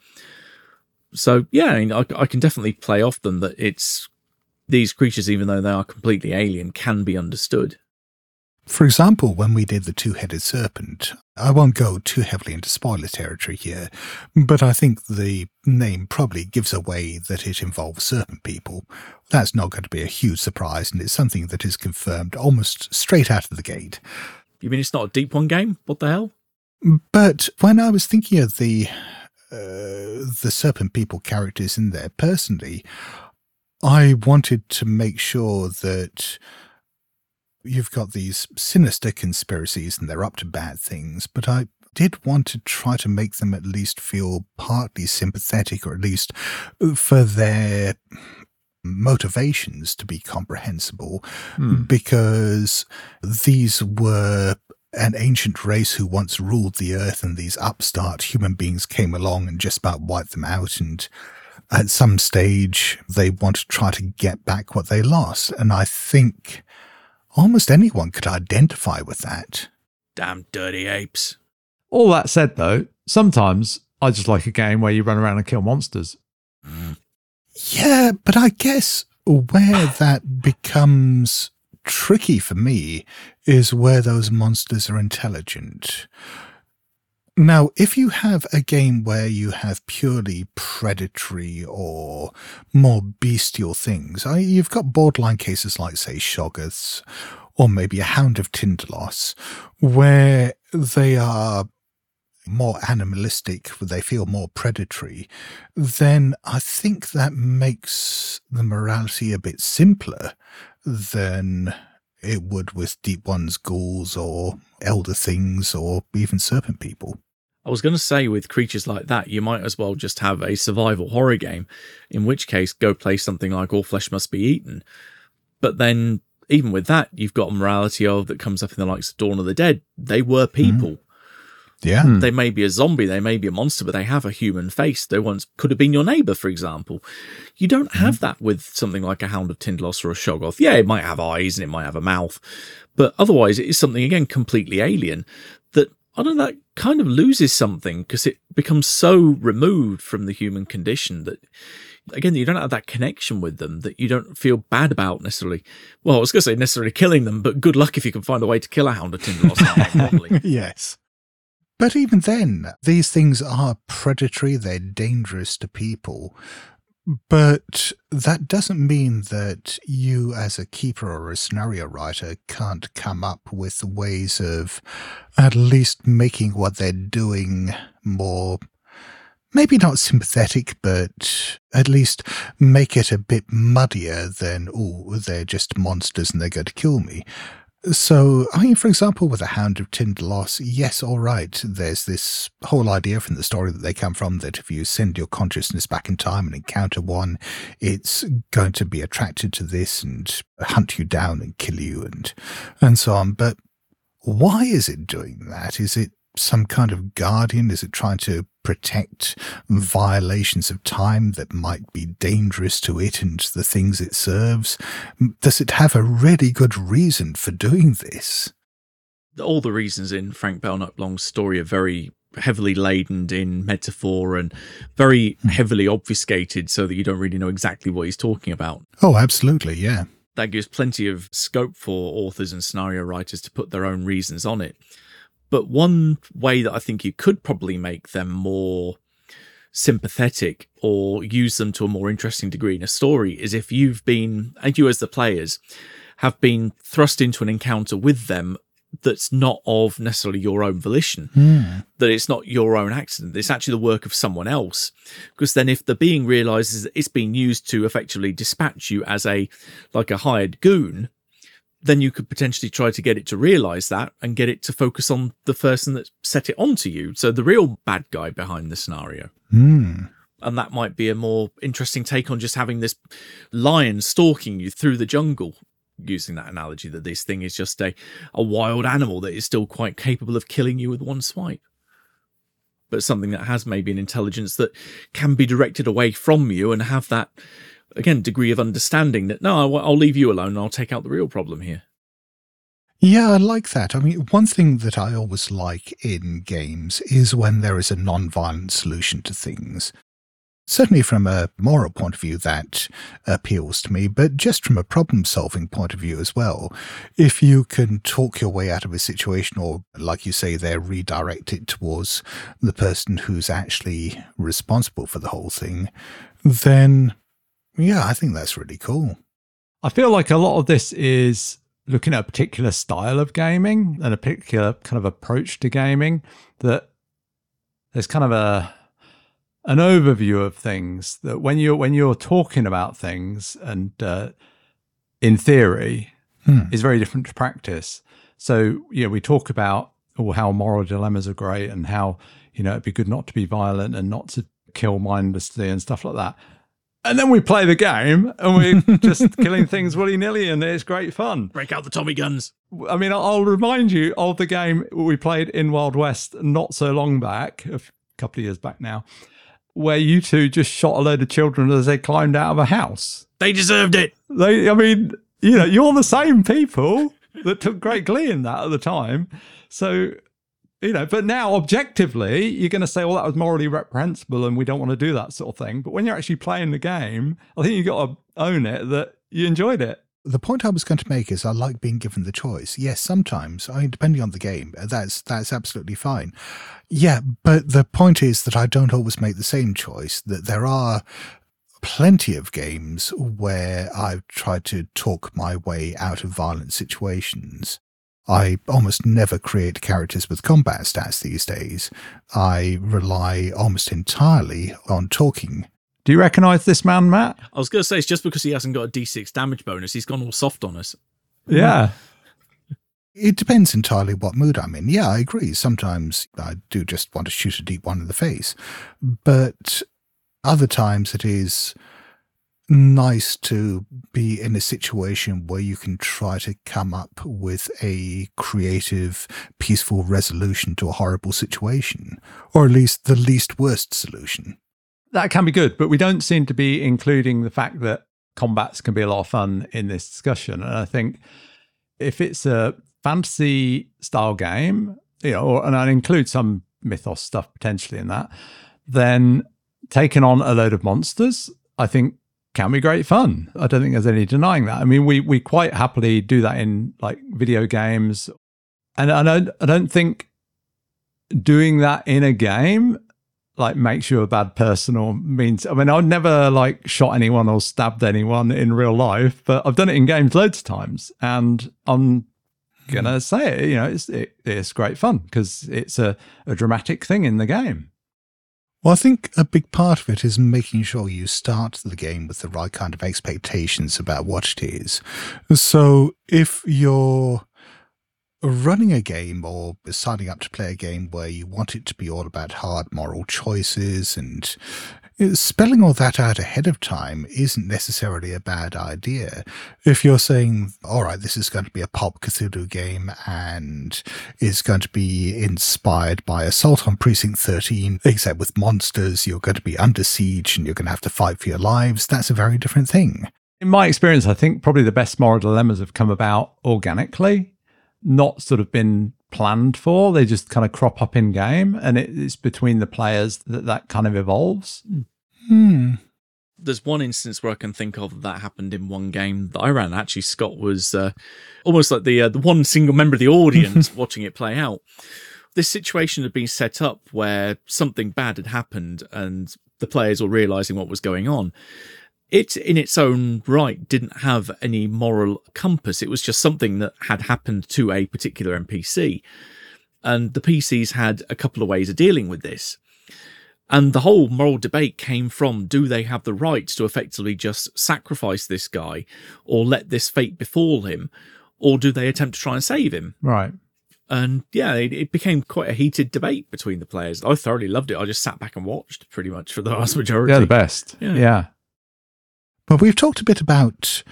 So yeah, I, mean, I, I can definitely play off them that it's these creatures, even though they are completely alien, can be understood. For example, when we did the two headed serpent, I won't go too heavily into spoiler territory here, but I think the name probably gives away that it involves serpent people. That's not going to be a huge surprise, and it's something that is confirmed almost straight out of the gate. You mean it's not a deep one game? What the hell? But when I was thinking of the uh, the serpent people characters in there personally, I wanted to make sure that you've got these sinister conspiracies and they're up to bad things, but I did want to try to make them at least feel partly sympathetic or at least for their motivations to be comprehensible Hmm. because these were an ancient race who once ruled the earth and these upstart human beings came along and just about wiped them out and at some stage they want to try to get back what they lost and i think almost anyone could identify with that Damn dirty apes. All that said, though, sometimes I just like a game where you run around and kill monsters. Hmm. yeah but i guess where that becomes tricky for me is where those monsters are intelligent. Now, if you have a game where you have purely predatory or more bestial things, you've got borderline cases like, say, Shoggoths or maybe a Hound of Tindalos, where they are more animalistic, they feel more predatory, then I think that makes the morality a bit simpler than it would with Deep One's ghouls or Elder Things or even Serpent People. I was going to say, with creatures like that, you might as well just have a survival horror game, in which case, go play something like All Flesh Must Be Eaten. But then, even with that, you've got a morality of that comes up in the likes of Dawn of the Dead. They were people. Mm. Yeah. Hmm. They may be a zombie, they may be a monster, but they have a human face. They once could have been your neighbor, for example. You don't have Mm-hmm. that with something like a Hound of Tindalos or a Shoggoth. Yeah, it might have eyes and it might have a mouth, but otherwise it is something, again, completely alien that, I don't know, that kind of loses something because it becomes so removed from the human condition that again, you don't have that connection with them that you don't feel bad about necessarily. Well, I was going to say necessarily killing them, but good luck if you can find a way to kill a hound of Tindalos properly. yes. But even then, these things are predatory, they're dangerous to people. But that doesn't mean that you, as a keeper or a scenario writer, can't come up with ways of at least making what they're doing more, maybe not sympathetic, but at least make it a bit muddier than, oh, they're just monsters and they're going to kill me. So, I mean, for example, with the Hound of Tindalos, yes, all right, there's this whole idea from the story that they come from that if you send your consciousness back in time and encounter one, it's going to be attracted to this and hunt you down and kill you and and so on. But why is it doing that? Is it some kind of guardian? Is it trying to protect violations of time that might be dangerous to it and the things it serves? Does it have a really good reason for doing this? all the reasons in Frank Belknap Long's story are very heavily laden in metaphor and very hmm. heavily obfuscated so that you don't really know exactly what he's talking about. Oh, absolutely, yeah. That gives plenty of scope for authors and scenario writers to put their own reasons on it. But one way that I think you could probably make them more sympathetic or use them to a more interesting degree in a story is if you've been, and you as the players, have been thrust into an encounter with them that's not of necessarily your own volition, hmm. that it's not your own accident, it's actually the work of someone else. Because then if the being realizes that it's being used to effectively dispatch you as a like a hired goon, then you could potentially try to get it to realize that and get it to focus on the person that set it onto you. So the real bad guy behind the scenario. Hmm. And that might be a more interesting take on just having this lion stalking you through the jungle, using that analogy that this thing is just a, a wild animal that is still quite capable of killing you with one swipe. But something that has maybe an intelligence that can be directed away from you and have that, again, degree of understanding that, no, I'll- leave you alone and I'll take out the real problem here. Yeah, I like that. I mean, one thing that I always like in games is when there is a non-violent solution to things. Certainly from a moral point of view, that appeals to me, but just from a problem solving point of view as well. If you can talk your way out of a situation, or like you say, there, redirect it towards the person who's actually responsible for the whole thing, then yeah, I think that's really cool. I feel like a lot of this is looking at a particular style of gaming and a particular kind of approach to gaming that there's kind of a an overview of things that when you're when you're talking about things and uh, in theory Hmm. is very different to practice. So you know we talk about oh, how moral dilemmas are great and how you know it'd be good not to be violent and not to kill mindlessly and stuff like that. And then we play the game and we're just killing things willy nilly and it's great fun. Break out the Tommy guns. I mean, I'll remind you of the game we played in Wild West not so long back, a couple of years back now, where you two just shot a load of children as they climbed out of a house. They deserved it. They, I mean, you know, you're the same people that took great glee in that at the time. So, you know, but now objectively, you're going to say, well, that was morally reprehensible and we don't want to do that sort of thing. But when you're actually playing the game, I think you've got to own it that you enjoyed it. The point I was going to make is I like being given the choice. Yes, sometimes, I mean, depending on the game, that's that's absolutely fine. Yeah, but the point is that I don't always make the same choice. That there are plenty of games where I've tried to talk my way out of violent situations. I almost never create characters with combat stats these days. I rely almost entirely on talking. Do you recognise this man, Matt? I was going to say, it's just because he hasn't got a d6 damage bonus, he's gone all soft on us. Yeah. It depends entirely what mood I'm in. Yeah, I agree. Sometimes I do just want to shoot a deep one in the face. But other times it is nice to be in a situation where you can try to come up with a creative, peaceful resolution to a horrible situation, or at least the least worst solution. That can be good, but we don't seem to be including the fact that combats can be a lot of fun in this discussion. And I think if it's a fantasy style game, you know, or, and I include some mythos stuff potentially in that, then taking on a load of monsters, I think can be great fun. I don't think there's any denying that. I mean, we we quite happily do that in like video games, and I don't I don't think doing that in a game like makes you a bad person or means I mean I've never like shot anyone or stabbed anyone in real life, but I've done it in games loads of times, and I'm gonna hmm. say it. You know, it's it, it's great fun because it's a, a dramatic thing in the game. Well, I think a big part of it is making sure you start the game with the right kind of expectations about what it is. So if you're running a game or signing up to play a game where you want it to be all about hard moral choices and spelling all that out ahead of time isn't necessarily a bad idea. If you're saying, all right, this is going to be a pop Cthulhu game and is going to be inspired by Assault on Precinct 13, except with monsters, you're going to be under siege and you're going to have to fight for your lives, that's a very different thing. In my experience, I think probably the best moral dilemmas have come about organically not sort of been planned for. They just kind of crop up in game, and it, it's between the players that that kind of evolves. Hmm. There's one instance where I can think of that happened in one game that I ran. Actually, Scott was uh, almost like the uh, the one single member of the audience watching it play out. This situation had been set up where something bad had happened, and the players were realizing what was going on it in its own right didn't have any moral compass. It was just something that had happened to a particular NPC. And the PCs had a couple of ways of dealing with this. And the whole moral debate came from do they have the right to effectively just sacrifice this guy or let this fate befall him? Or do they attempt to try and save him? Right. And yeah, it, it, became quite a heated debate between the players. I thoroughly loved it. I just sat back and watched pretty much for the vast majority. Yeah, the best. Yeah. yeah. But we've talked a bit about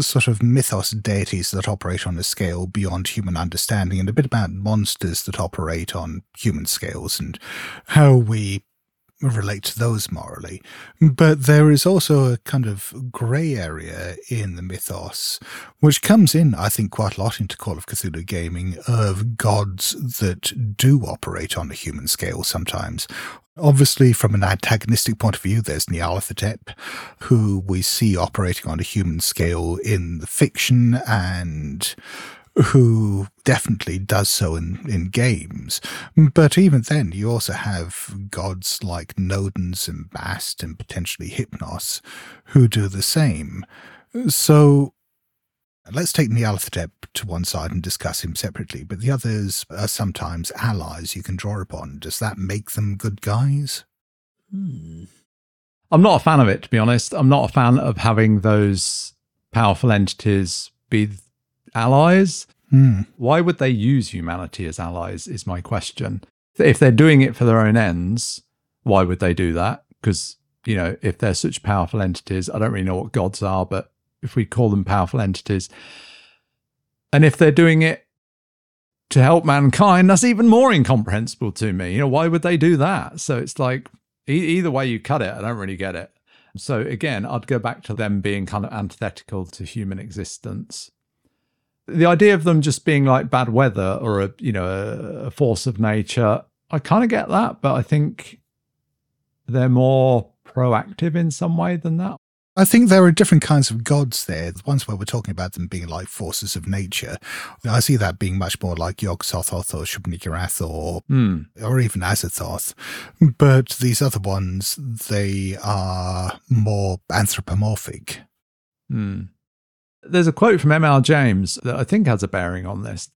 sort of mythos deities that operate on a scale beyond human understanding and a bit about monsters that operate on human scales and how we relate to those morally. But there is also a kind of grey area in the mythos, which comes in, I think, quite a lot into Call of Cthulhu gaming, of gods that do operate on a human scale sometimes. Obviously, from an antagonistic point of view, there's Nyarlathotep, who we see operating on a human scale in the fiction and who definitely does so in, in games. But even then, you also have gods like Nodens and Bast and potentially Hypnos who do the same. So let's take Nyarlathotep to one side and discuss him separately, but the others are sometimes allies you can draw upon. Does that make them good guys? Hmm. I'm not a fan of it, to be honest. I'm not a fan of having those powerful entities be allies. Hmm. Why would they use humanity as allies? Is my question. If they're doing it for their own ends, why would they do that? Because, you know, if they're such powerful entities, I don't really know what gods are, but if we call them powerful entities, and if they're doing it to help mankind, that's even more incomprehensible to me. You know, why would they do that? So it's like, e- either way you cut it, I don't really get it. So again, I'd go back to them being kind of antithetical to human existence the idea of them just being like bad weather or a you know a, a force of nature i kind of get that but i think they're more proactive in some way than that I think there are different kinds of gods there. The ones where we're talking about them being like forces of nature. I see that being much more like Yog-Sothoth or Shub-Niggurath or, Hmm. or even Azathoth. But these other ones, they are more anthropomorphic. Hmm. There's a quote from M.R. James that I think has a bearing on this.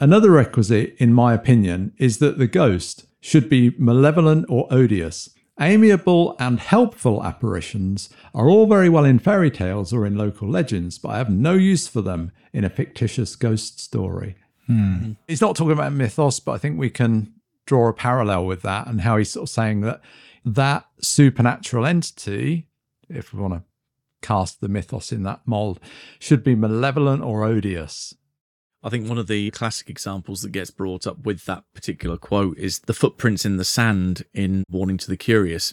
Another requisite, in my opinion, is that the ghost should be malevolent or odious. Amiable and helpful apparitions are all very well in fairy tales or in local legends, but I have no use for them in a fictitious ghost story. Hmm. He's not talking about mythos, but I think we can draw a parallel with that and how he's sort of saying that that supernatural entity, if we want to cast the mythos in that mold, should be malevolent or odious. I think one of the classic examples that gets brought up with that particular quote is the footprints in the sand in Warning to the Curious.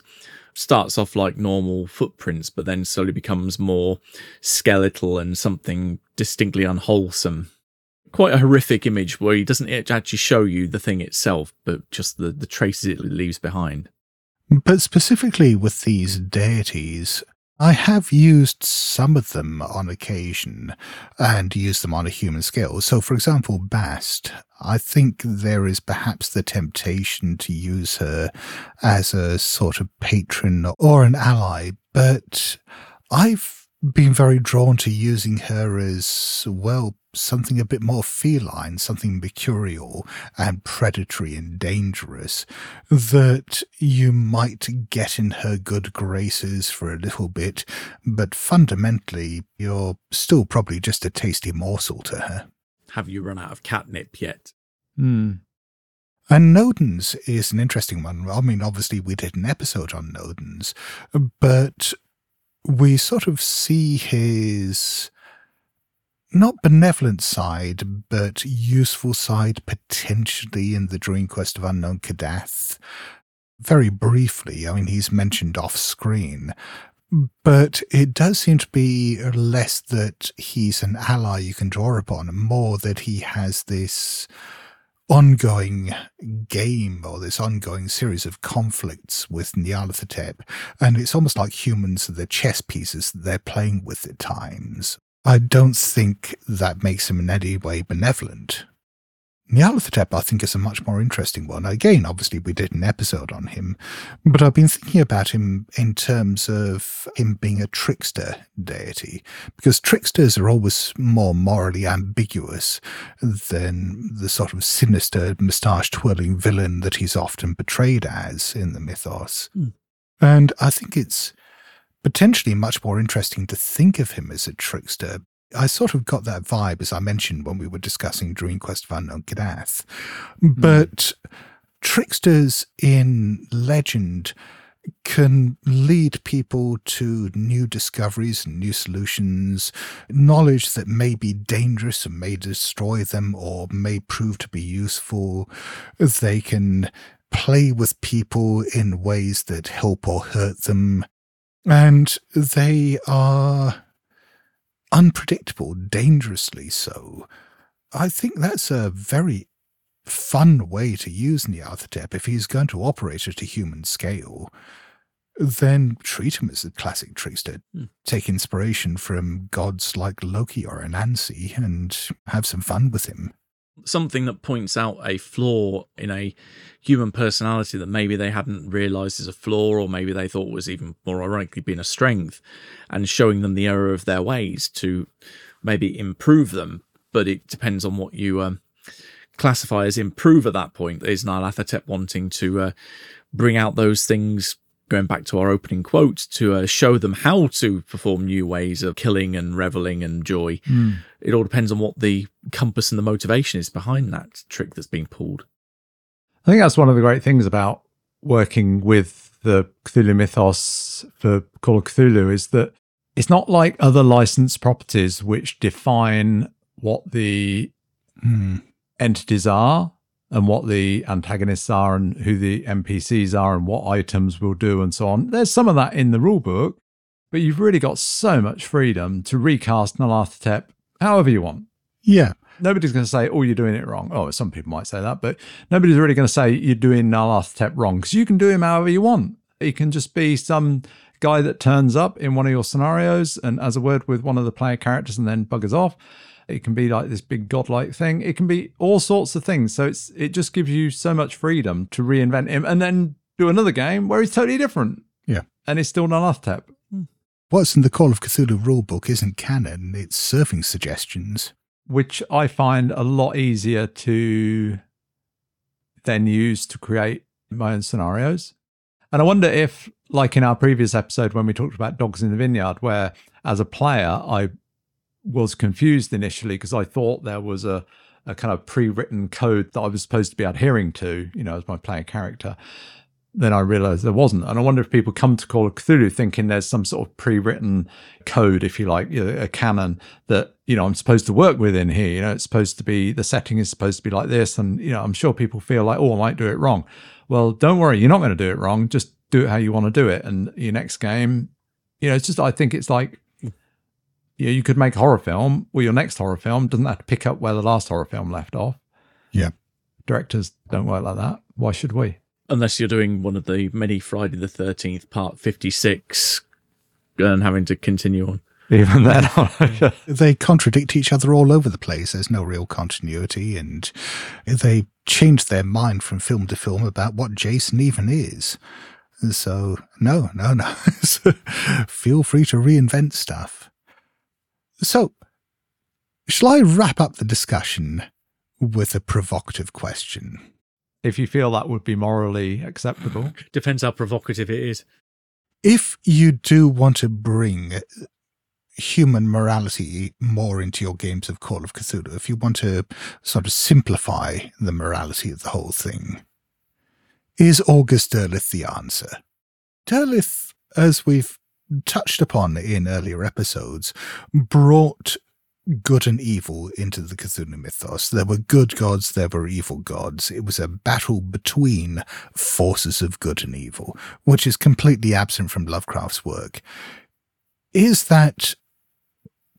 Starts off like normal footprints, but then slowly becomes more skeletal and something distinctly unwholesome. Quite a horrific image where he doesn't actually show you the thing itself, but just the, the traces it leaves behind. But specifically with these deities, I have used some of them on occasion and used them on a human scale. So, for example, Bast, I think there is perhaps the temptation to use her as a sort of patron or an ally, but I've been very drawn to using her as, well, something a bit more feline, something mercurial and predatory and dangerous that you might get in her good graces for a little bit, but fundamentally, you're still probably just a tasty morsel to her. Have you run out of catnip yet? Hmm. And Nodens is an interesting one. I mean, obviously, we did an episode on Nodens, but we sort of see his not benevolent side, but useful side potentially in the Dream Quest of Unknown Kadath. Very briefly, I mean, he's mentioned off screen, but it does seem to be less that he's an ally you can draw upon, more that he has this ongoing game or this ongoing series of conflicts with Nyarlathotep, and it's almost like humans are the chess pieces that they're playing with at times. I don't think that makes him in any way benevolent. Nyarlathotep, I think, is a much more interesting one. Again, obviously, we did an episode on him, but I've been thinking about him in terms of him being a trickster deity, because tricksters are always more morally ambiguous than the sort of sinister, moustache twirling villain that he's often portrayed as in the mythos. Hmm. And I think it's potentially much more interesting to think of him as a trickster I sort of got that vibe, as I mentioned when we were discussing Dream Quest of Unknown Kadath. Hmm. But tricksters in legend can lead people to new discoveries and new solutions, knowledge that may be dangerous and may destroy them or may prove to be useful. They can play with people in ways that help or hurt them. And they are unpredictable, dangerously so. I think that's a very fun way to use Nyarlathotep if he's going to operate at a human scale. Then treat him as a classic trickster. Hmm. Take inspiration from gods like Loki or Anansi and have some fun with him. Something that points out a flaw in a human personality that maybe they hadn't realized is a flaw or maybe they thought was even more ironically being a strength and showing them the error of their ways to maybe improve them. But it depends on what you um, classify as improve at that point. Is Nyarlathotep wanting to uh, bring out those things going back to our opening quote to uh, show them how to perform new ways of killing and reveling and joy it all depends on what the compass and the motivation is behind that trick that's being pulled. I think that's one of the great things about working with the Cthulhu mythos for Call of Cthulhu is that it's not like other licensed properties which define what the Hmm. entities are and what the antagonists are and who the NPCs are and what items will do and so on. There's some of that in the rule book, but you've really got so much freedom to recast Nyarlathotep however you want. Yeah. Nobody's going to say, oh, you're doing it wrong. Oh, some people might say that, but nobody's really going to say you're doing Nyarlathotep wrong because you can do him however you want. He can just be some guy that turns up in one of your scenarios and has a word with one of the player characters and then buggers off. It can be like this big godlike thing. It can be all sorts of things. So it's it just gives you so much freedom to reinvent him and then do another game where he's totally different. Yeah. And it's still Nyarlathotep. Hmm. What's in the Call of Cthulhu rulebook isn't canon, it's surfing suggestions. which I find a lot easier to then use to create my own scenarios. And I wonder if, like in our previous episode when we talked about Dogs in the Vineyard, where as a player I was confused initially because I thought there was a, a kind of pre written code that I was supposed to be adhering to, you know, as my player character. Then I realized there wasn't. And I wonder if people come to Call of Cthulhu thinking there's some sort of pre written code, if you like, you know, a canon that, you know, I'm supposed to work within here. You know, it's supposed to be, the setting is supposed to be like this. And, you know, I'm sure people feel like, oh, I might do it wrong. Well, don't worry, you're not going to do it wrong. Just do it how you want to do it. And your next game, you know, it's just, I think it's like, you know, you could make a horror film. or your next horror film doesn't have to pick up where the last horror film left off. Yeah. Directors don't work like that. Why should we? Unless you're doing one of the many Friday the 13th, part 56, and having to continue on. Even then, They contradict each other all over the place. There's no real continuity, and they change their mind from film to film about what Jason even is. So, no, no, no. Feel free to reinvent stuff. So, shall I wrap up the discussion with a provocative question? if you feel that would be morally acceptable. Depends how provocative it is. If you do want to bring human morality more into your games of Call of Cthulhu, if you want to sort of simplify the morality of the whole thing, is August Derleth the answer? Derleth, as we've touched upon in earlier episodes, brought good and evil into the Cthulhu mythos. There were good gods, there were evil gods. It was a battle between forces of good and evil, which is completely absent from Lovecraft's work. Is that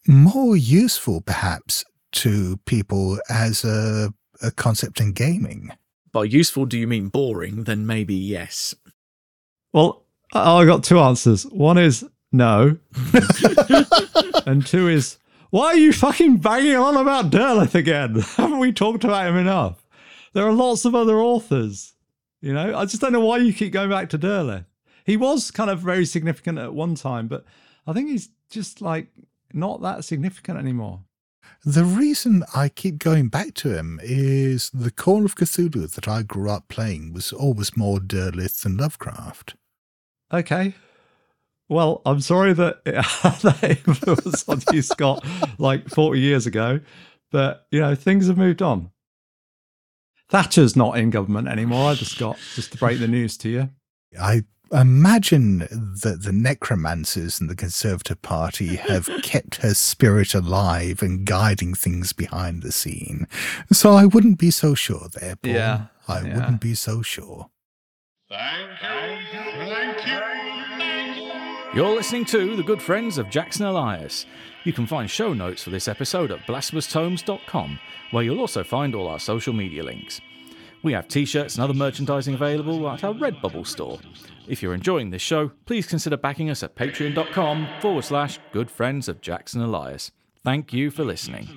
more useful, perhaps, to people as a, a concept in gaming? By useful, do you mean boring? Then maybe yes. Well, I I got two answers. One is no, and two is why are you fucking banging on about Derleth again? Haven't we talked about him enough? There are lots of other authors. You know, I just don't know why you keep going back to Derleth. He was kind of very significant at one time, but I think he's just like not that significant anymore. The reason I keep going back to him is the Call of Cthulhu that I grew up playing was always more Derleth than Lovecraft. Okay. Well, I'm sorry that it had that influence on you, Scott, like 40 years ago. But, you know, things have moved on. Thatcher's not in government anymore either, Scott, just to break the news to you. I imagine that the necromancers in the Conservative Party have kept her spirit alive and guiding things behind the scene. So I wouldn't be so sure there, Paul. Yeah, I yeah. wouldn't be so sure. Thank you. Thank you. You're listening to The Good Friends of Jackson Elias. You can find show notes for this episode at blasphemoustomes.com, where you'll also find all our social media links. We have t shirts and other merchandising available at our Redbubble store. If you're enjoying this show, please consider backing us at patreon.com forward slash good friends of Jackson Elias. Thank you for listening.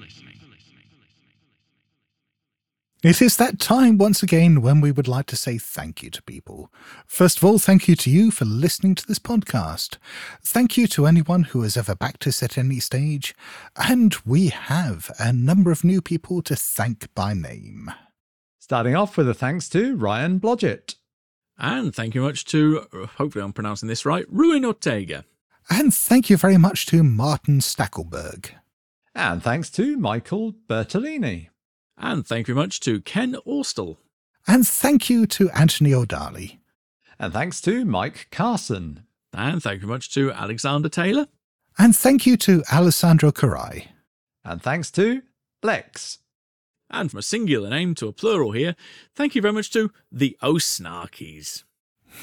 It is that time once again when we would like to say thank you to people. First of all, thank you to you for listening to this podcast. Thank you to anyone who has ever backed us at any stage. And we have a number of new people to thank by name. Starting off with a thanks to Ryan Blodgett. And thank you much to, hopefully I'm pronouncing this right, Ruin Ortega. And thank you very much to Martin Stackelberg. And thanks to Michael Bertolini. And thank you very much to Ken Austell. And thank you to Anthony O'Darley. And thanks to Mike Carson. And thank you very much to Alexander Taylor. And thank you to Alessandro Carai. And thanks to Lex. And from a singular name to a plural here, thank you very much to the O'Snarkies.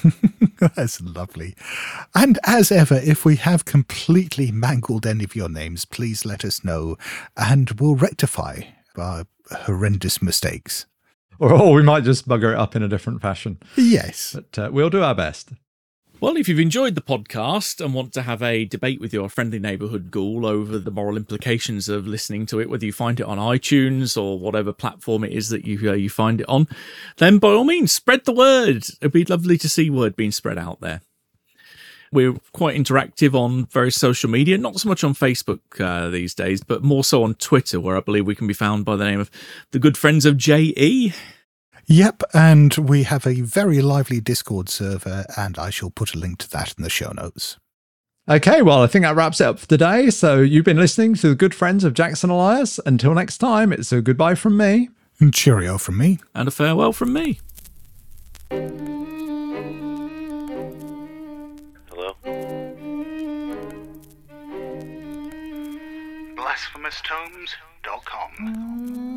That's lovely. And as ever, if we have completely mangled any of your names, please let us know and we'll rectify our horrendous mistakes. Or, or we might just bugger it up in a different fashion. Yes. But uh, we'll do our best. Well, if you've enjoyed the podcast and want to have a debate with your friendly neighbourhood ghoul over the moral implications of listening to it, whether you find it on iTunes or whatever platform it is that you uh, you find it on, then by all means spread the word. It'd be lovely to see word being spread out there. We're quite interactive on various social media, not so much on Facebook uh, these days, but more so on Twitter, where I believe we can be found by the name of the good friends of JE. Yep, and we have a very lively Discord server, and I shall put a link to that in the show notes. Okay, well, I think that wraps it up for today. So you've been listening to the good friends of Jackson Elias. Until next time, it's a goodbye from me. And cheerio from me. And a farewell from me. Hello? BlasphemousTomes.com.